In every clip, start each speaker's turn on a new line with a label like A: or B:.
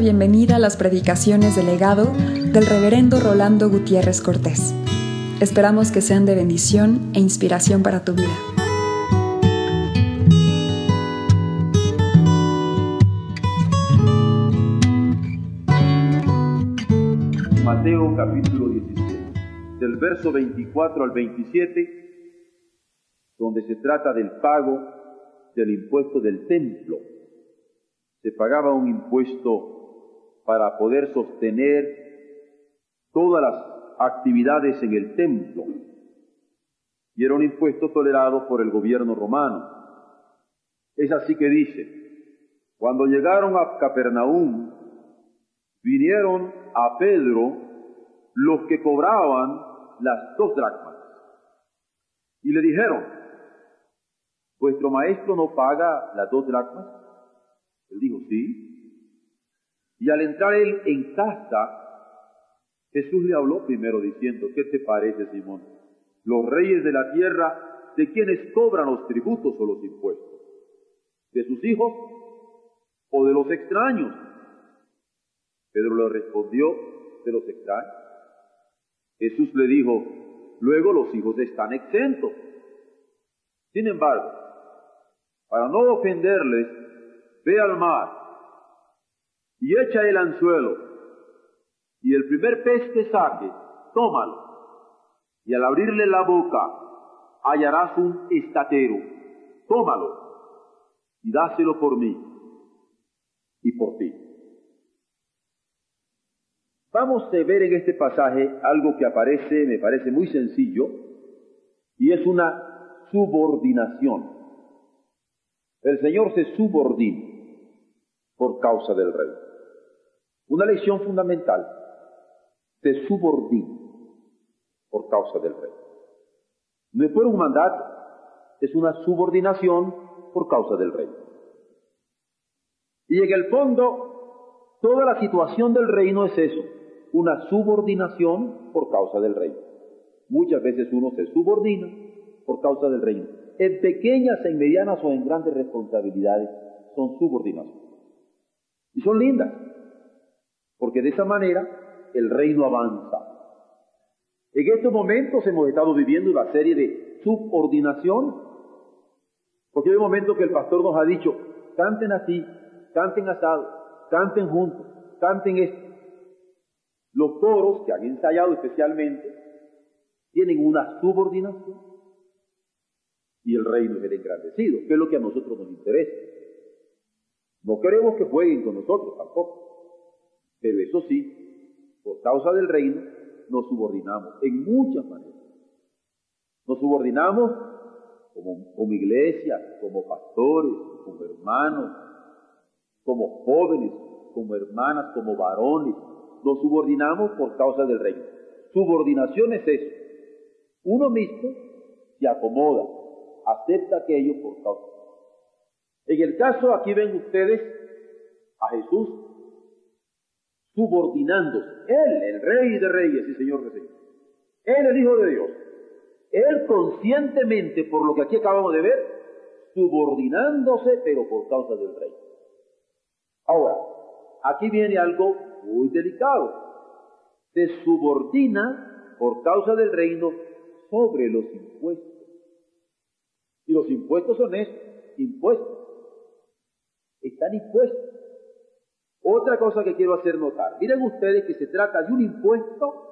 A: bienvenida a las predicaciones del legado del reverendo Rolando Gutiérrez Cortés. Esperamos que sean de bendición e inspiración para tu vida.
B: Mateo capítulo 17, del verso 24 al 27, donde se trata del pago del impuesto del templo. Se pagaba un impuesto para poder sostener todas las actividades en el templo. Y era un impuesto tolerado por el gobierno romano. Es así que dice, cuando llegaron a Capernaum, vinieron a Pedro los que cobraban las dos dracmas. Y le dijeron, ¿vuestro maestro no paga las dos dracmas? Él dijo, sí. Y al entrar él en casa, Jesús le habló primero diciendo, ¿qué te parece, Simón? Los reyes de la tierra, ¿de quienes cobran los tributos o los impuestos? ¿De sus hijos o de los extraños? Pedro le respondió, de los extraños. Jesús le dijo, luego los hijos están exentos. Sin embargo, para no ofenderles, ve al mar y echa el anzuelo y el primer pez que saque, tómalo. Y al abrirle la boca, hallarás un estatero. Tómalo y dáselo por mí y por ti. Vamos a ver en este pasaje algo que aparece, me parece muy sencillo, y es una subordinación. El Señor se subordina por causa del Rey. Una lección fundamental se subordina por causa del rey. No es por un mandato, es una subordinación por causa del rey. Y en el fondo, toda la situación del reino es eso, una subordinación por causa del rey. Muchas veces uno se subordina por causa del reino. En pequeñas, en medianas o en grandes responsabilidades son subordinaciones. Y son lindas, porque de esa manera el reino avanza. En estos momentos hemos estado viviendo una serie de subordinación, porque hay un momento que el pastor nos ha dicho, canten así, canten asado, canten juntos, canten esto. Los coros que han ensayado especialmente tienen una subordinación y el reino es el engrandecido, que es lo que a nosotros nos interesa. No queremos que jueguen con nosotros tampoco, pero eso sí, por causa del reino, nos subordinamos en muchas maneras. Nos subordinamos como, como iglesia, como pastores, como hermanos, como jóvenes, como hermanas, como varones. Nos subordinamos por causa del reino. Subordinación es eso. Uno mismo se acomoda, acepta aquello por causa. En el caso, aquí ven ustedes a Jesús subordinándose. Él, el rey de reyes y señor de señores. Él, el Hijo de Dios. Él conscientemente, por lo que aquí acabamos de ver, subordinándose, pero por causa del rey. Ahora, aquí viene algo muy delicado. Se subordina por causa del reino sobre los impuestos. Y los impuestos son estos, impuestos. Están impuestos. Otra cosa que quiero hacer notar, miren ustedes que se trata de un impuesto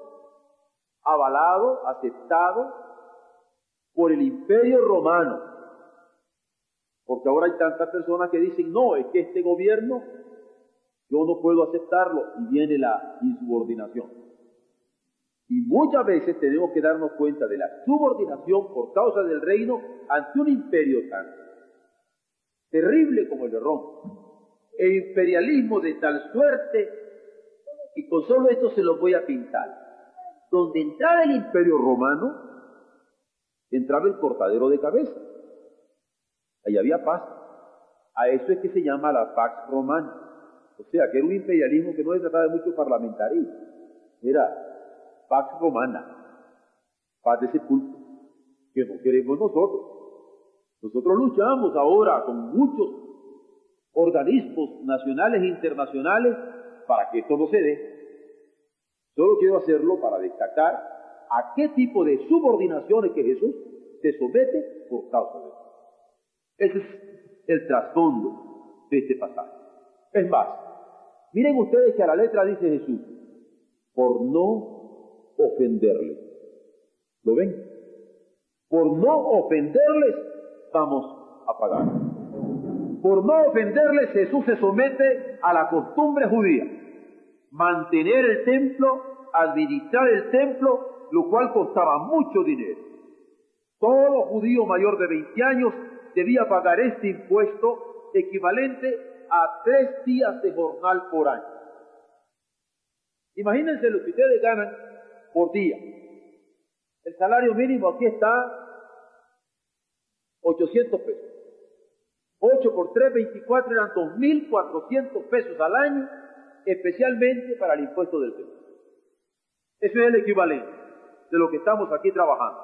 B: avalado, aceptado por el imperio romano. Porque ahora hay tantas personas que dicen, no, es que este gobierno yo no puedo aceptarlo y viene la insubordinación. Y muchas veces tenemos que darnos cuenta de la subordinación por causa del reino ante un imperio tan terrible como el de Roma e imperialismo de tal suerte, y con solo esto se lo voy a pintar. Donde entraba el imperio romano, entraba el cortadero de cabeza. Ahí había paz. A eso es que se llama la Pax Romana. O sea, que era un imperialismo que no se trataba de mucho parlamentarismo. Era Pax Romana, paz de sepulcro, que no queremos nosotros. Nosotros luchamos ahora con muchos organismos nacionales e internacionales para que esto no se dé. Solo quiero hacerlo para destacar a qué tipo de subordinaciones que Jesús se somete por causa de eso. Ese es el trasfondo de este pasaje. Es más, miren ustedes que a la letra dice Jesús, por no ofenderle. ¿Lo ven? Por no ofenderles, vamos a pagar. Por no ofenderles, Jesús se somete a la costumbre judía. Mantener el templo, administrar el templo, lo cual costaba mucho dinero. Todo judío mayor de 20 años debía pagar este impuesto equivalente a tres días de jornal por año. Imagínense lo que ustedes ganan por día. El salario mínimo aquí está 800 pesos. 8 por 3, 24 eran 2.400 pesos al año, especialmente para el impuesto del peso. Eso es el equivalente de lo que estamos aquí trabajando.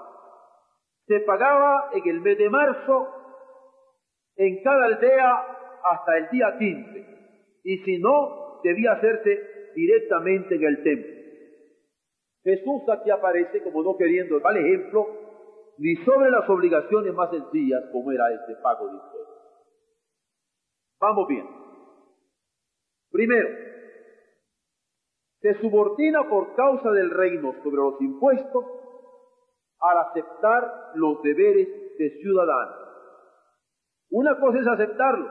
B: Se pagaba en el mes de marzo en cada aldea hasta el día 15. Y si no, debía hacerse directamente en el templo. Jesús aquí aparece como no queriendo dar ejemplo ni sobre las obligaciones más sencillas como era este pago de. Vamos bien. Primero, se subordina por causa del reino sobre los impuestos al aceptar los deberes de ciudadano. Una cosa es aceptarlo,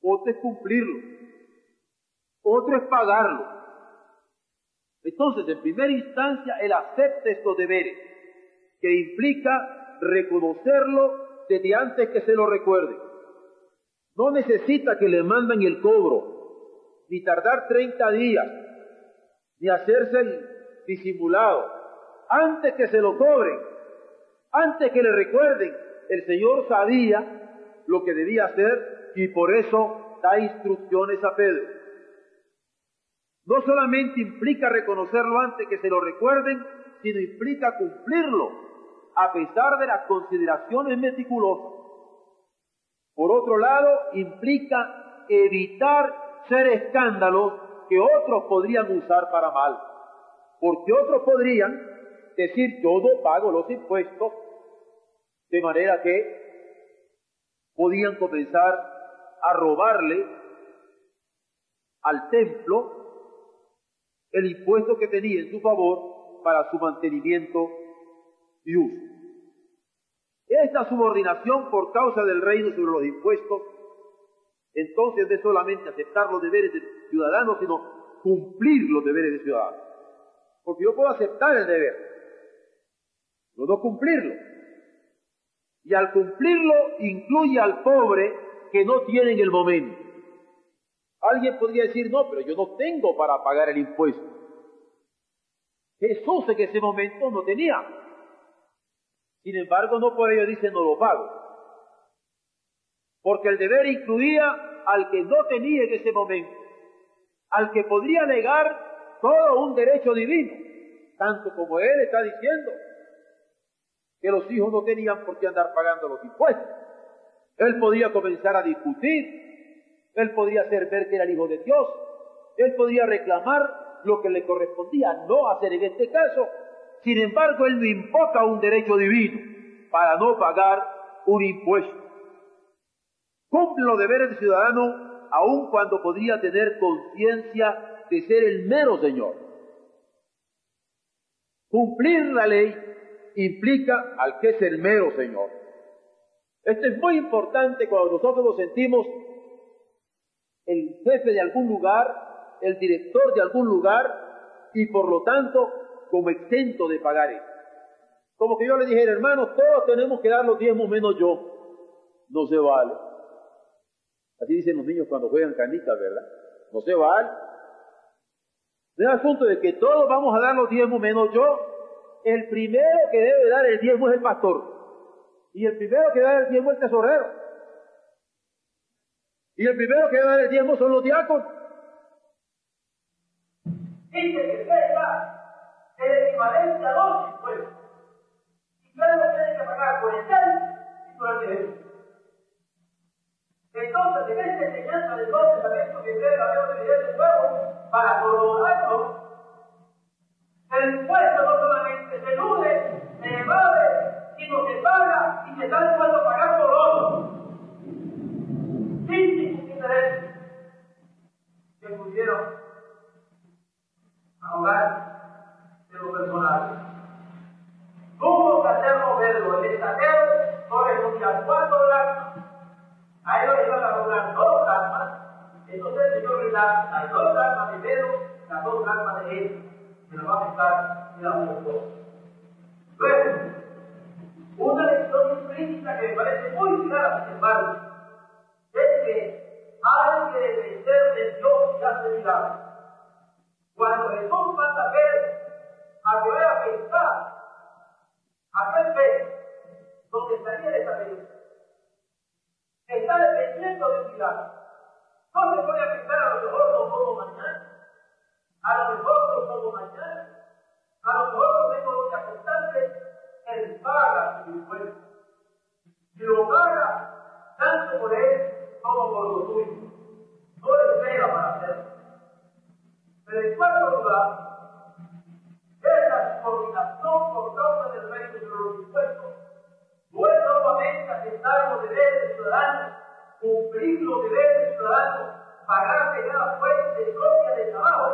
B: otra es cumplirlo, otra es pagarlo. Entonces, en primera instancia, él acepta estos deberes, que implica reconocerlo desde antes que se lo recuerde. No necesita que le manden el cobro, ni tardar 30 días, ni hacerse el disimulado. Antes que se lo cobren, antes que le recuerden, el Señor sabía lo que debía hacer y por eso da instrucciones a Pedro. No solamente implica reconocerlo antes que se lo recuerden, sino implica cumplirlo, a pesar de las consideraciones meticulosas. Por otro lado, implica evitar ser escándalos que otros podrían usar para mal, porque otros podrían decir yo no pago los impuestos, de manera que podían comenzar a robarle al templo el impuesto que tenía en su favor para su mantenimiento y uso. Esta subordinación por causa del reino sobre los impuestos, entonces es solamente aceptar los deberes de ciudadanos, sino cumplir los deberes de ciudadanos. Porque yo puedo aceptar el deber, pero no cumplirlo. Y al cumplirlo incluye al pobre que no tiene en el momento. Alguien podría decir, no, pero yo no tengo para pagar el impuesto. Jesús en ese momento no tenía. Sin embargo, no por ello dice, no lo pago. Porque el deber incluía al que no tenía en ese momento, al que podría negar todo un derecho divino, tanto como él está diciendo que los hijos no tenían por qué andar pagando los impuestos. Él podía comenzar a discutir él podría hacer ver que era el Hijo de Dios. Él podría reclamar lo que le correspondía no hacer en este caso. Sin embargo, él no invoca un derecho divino para no pagar un impuesto. Cumple los deberes de ciudadano aun cuando podría tener conciencia de ser el mero Señor. Cumplir la ley implica al que es el mero Señor. Esto es muy importante cuando nosotros nos sentimos el jefe de algún lugar, el director de algún lugar, y por lo tanto como exento de pagar eso. Como que yo le dijera, hermano, todos tenemos que dar los diezmos menos yo. No se vale. Así dicen los niños cuando juegan canicas, ¿verdad? No se vale. No es asunto de que todos vamos a dar los diezmos menos yo. El primero que debe dar el diezmo es el pastor. Y el primero que da el diezmo es el tesorero. Y el primero que a dar el diezmo son los diáconos.
C: Dice que el equivalente a dos impuestos. Y luego tiene que pagar por el tal y por el derecho.
B: Entonces, en esta enseñanza del Nuevo Testamento que ustedes la vemos de nuevo, para corroborarlo, el impuesto no solamente se nude, se evade, sino se paga y se está dispuesto a pagar por otro. Sin ningún interés que pudieron ahogar de lo personal. Tuvo que hacerlo verlo. El saqueo correspondía a cuatro dracmas. A ellos le iban a cobrar dos dracmas. Señor le da las dos dracmas de Pedro, las dos dracmas de él. Se lo va a y la dos. Luego, una lección implícita que me parece muy clara, sin embargo, es que hay que depender de Dios y hace milagros. Cuando Jesús manda a Pedro a que vaya a pensar aquel pez donde salía esa película, está dependiendo de un milagro. Se puede pensar a lo mejor no puedo mañana, a lo mejor puedo mañana, a lo mejor no tengo que acostarse, él paga su impuesto. Y lo paga tanto por él como por lo tuyo. No le espera para hacerlo. Pero en cuarto lugar, es la por causa del reino de los impuestos. No es solamente aceptar los deberes del ciudadano, cumplir los deberes del pagar cada fuente propia de trabajo,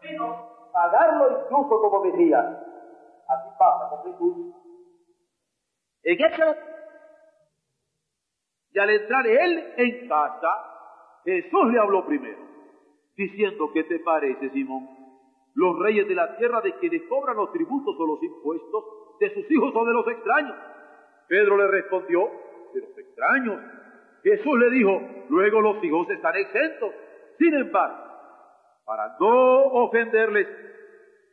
B: sino pagarlo incluso como decía. Así pasa con Jesús.
D: Y al entrar él en casa, Jesús le habló primero, diciendo, ¿qué te parece, Simón? Los reyes de la tierra de quienes cobran los tributos o los impuestos, de sus hijos o de los extraños. Pedro le respondió, de los extraños. Jesús le dijo, luego los hijos están exentos. Sin embargo, para no ofenderles,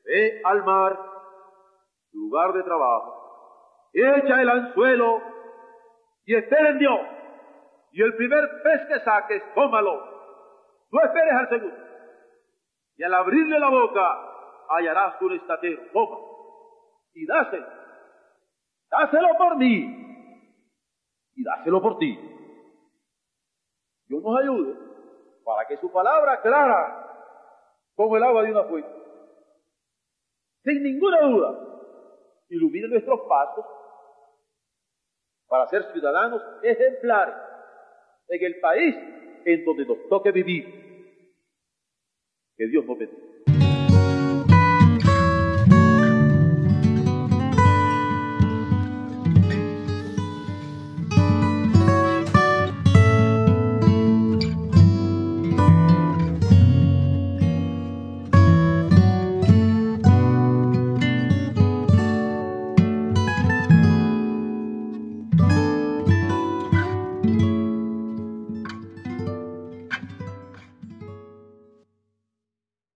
D: ve al mar, lugar de trabajo, echa el anzuelo y espera en Dios. Y el primer pez que saques, tómalo. No esperes al segundo. Y al abrirle la boca, hallarás un estatero. Toma. Y dáselo. Dáselo por mí. Y dáselo por ti. Dios nos ayude para que su palabra clara como el agua de una fuente, sin ninguna duda, ilumine nuestros pasos para ser ciudadanos ejemplares en el país en donde nos toque vivir. Que Dios nos bendiga.